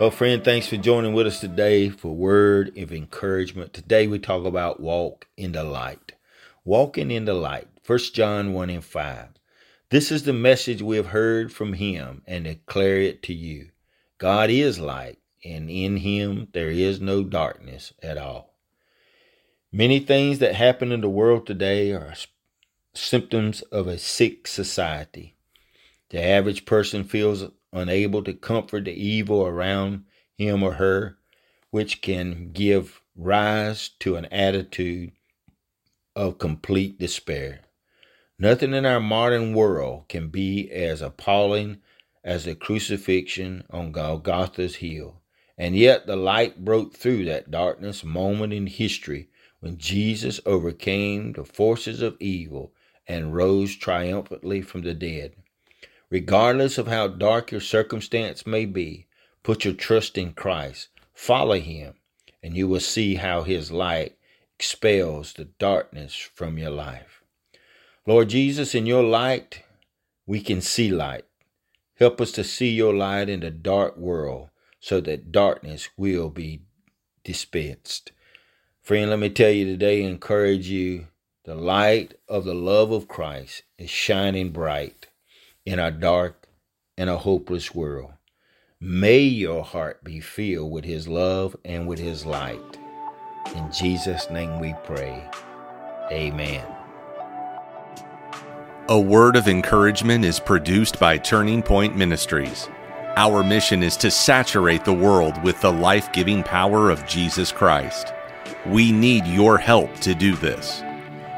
Well, friend, thanks for joining with us today for word of encouragement. Today we talk about walk in the light. Walking in the light. 1 John 1 and 5. This is the message we have heard from him and declare it to you. God is light, and in him there is no darkness at all. Many things that happen in the world today are symptoms of a sick society. The average person feels unable to comfort the evil around him or her, which can give rise to an attitude of complete despair. Nothing in our modern world can be as appalling as the crucifixion on Golgotha's hill. And yet the light broke through that darkness moment in history when Jesus overcame the forces of evil and rose triumphantly from the dead. Regardless of how dark your circumstance may be, put your trust in Christ. Follow him, and you will see how his light expels the darkness from your life. Lord Jesus, in your light, we can see light. Help us to see your light in the dark world so that darkness will be dispensed. Friend, let me tell you today, encourage you. The light of the love of Christ is shining bright in a dark and a hopeless world. May your heart be filled with his love and with his light. In Jesus' name we pray. Amen. A word of encouragement is produced by Turning Point Ministries. Our mission is to saturate the world with the life giving power of Jesus Christ. We need your help to do this.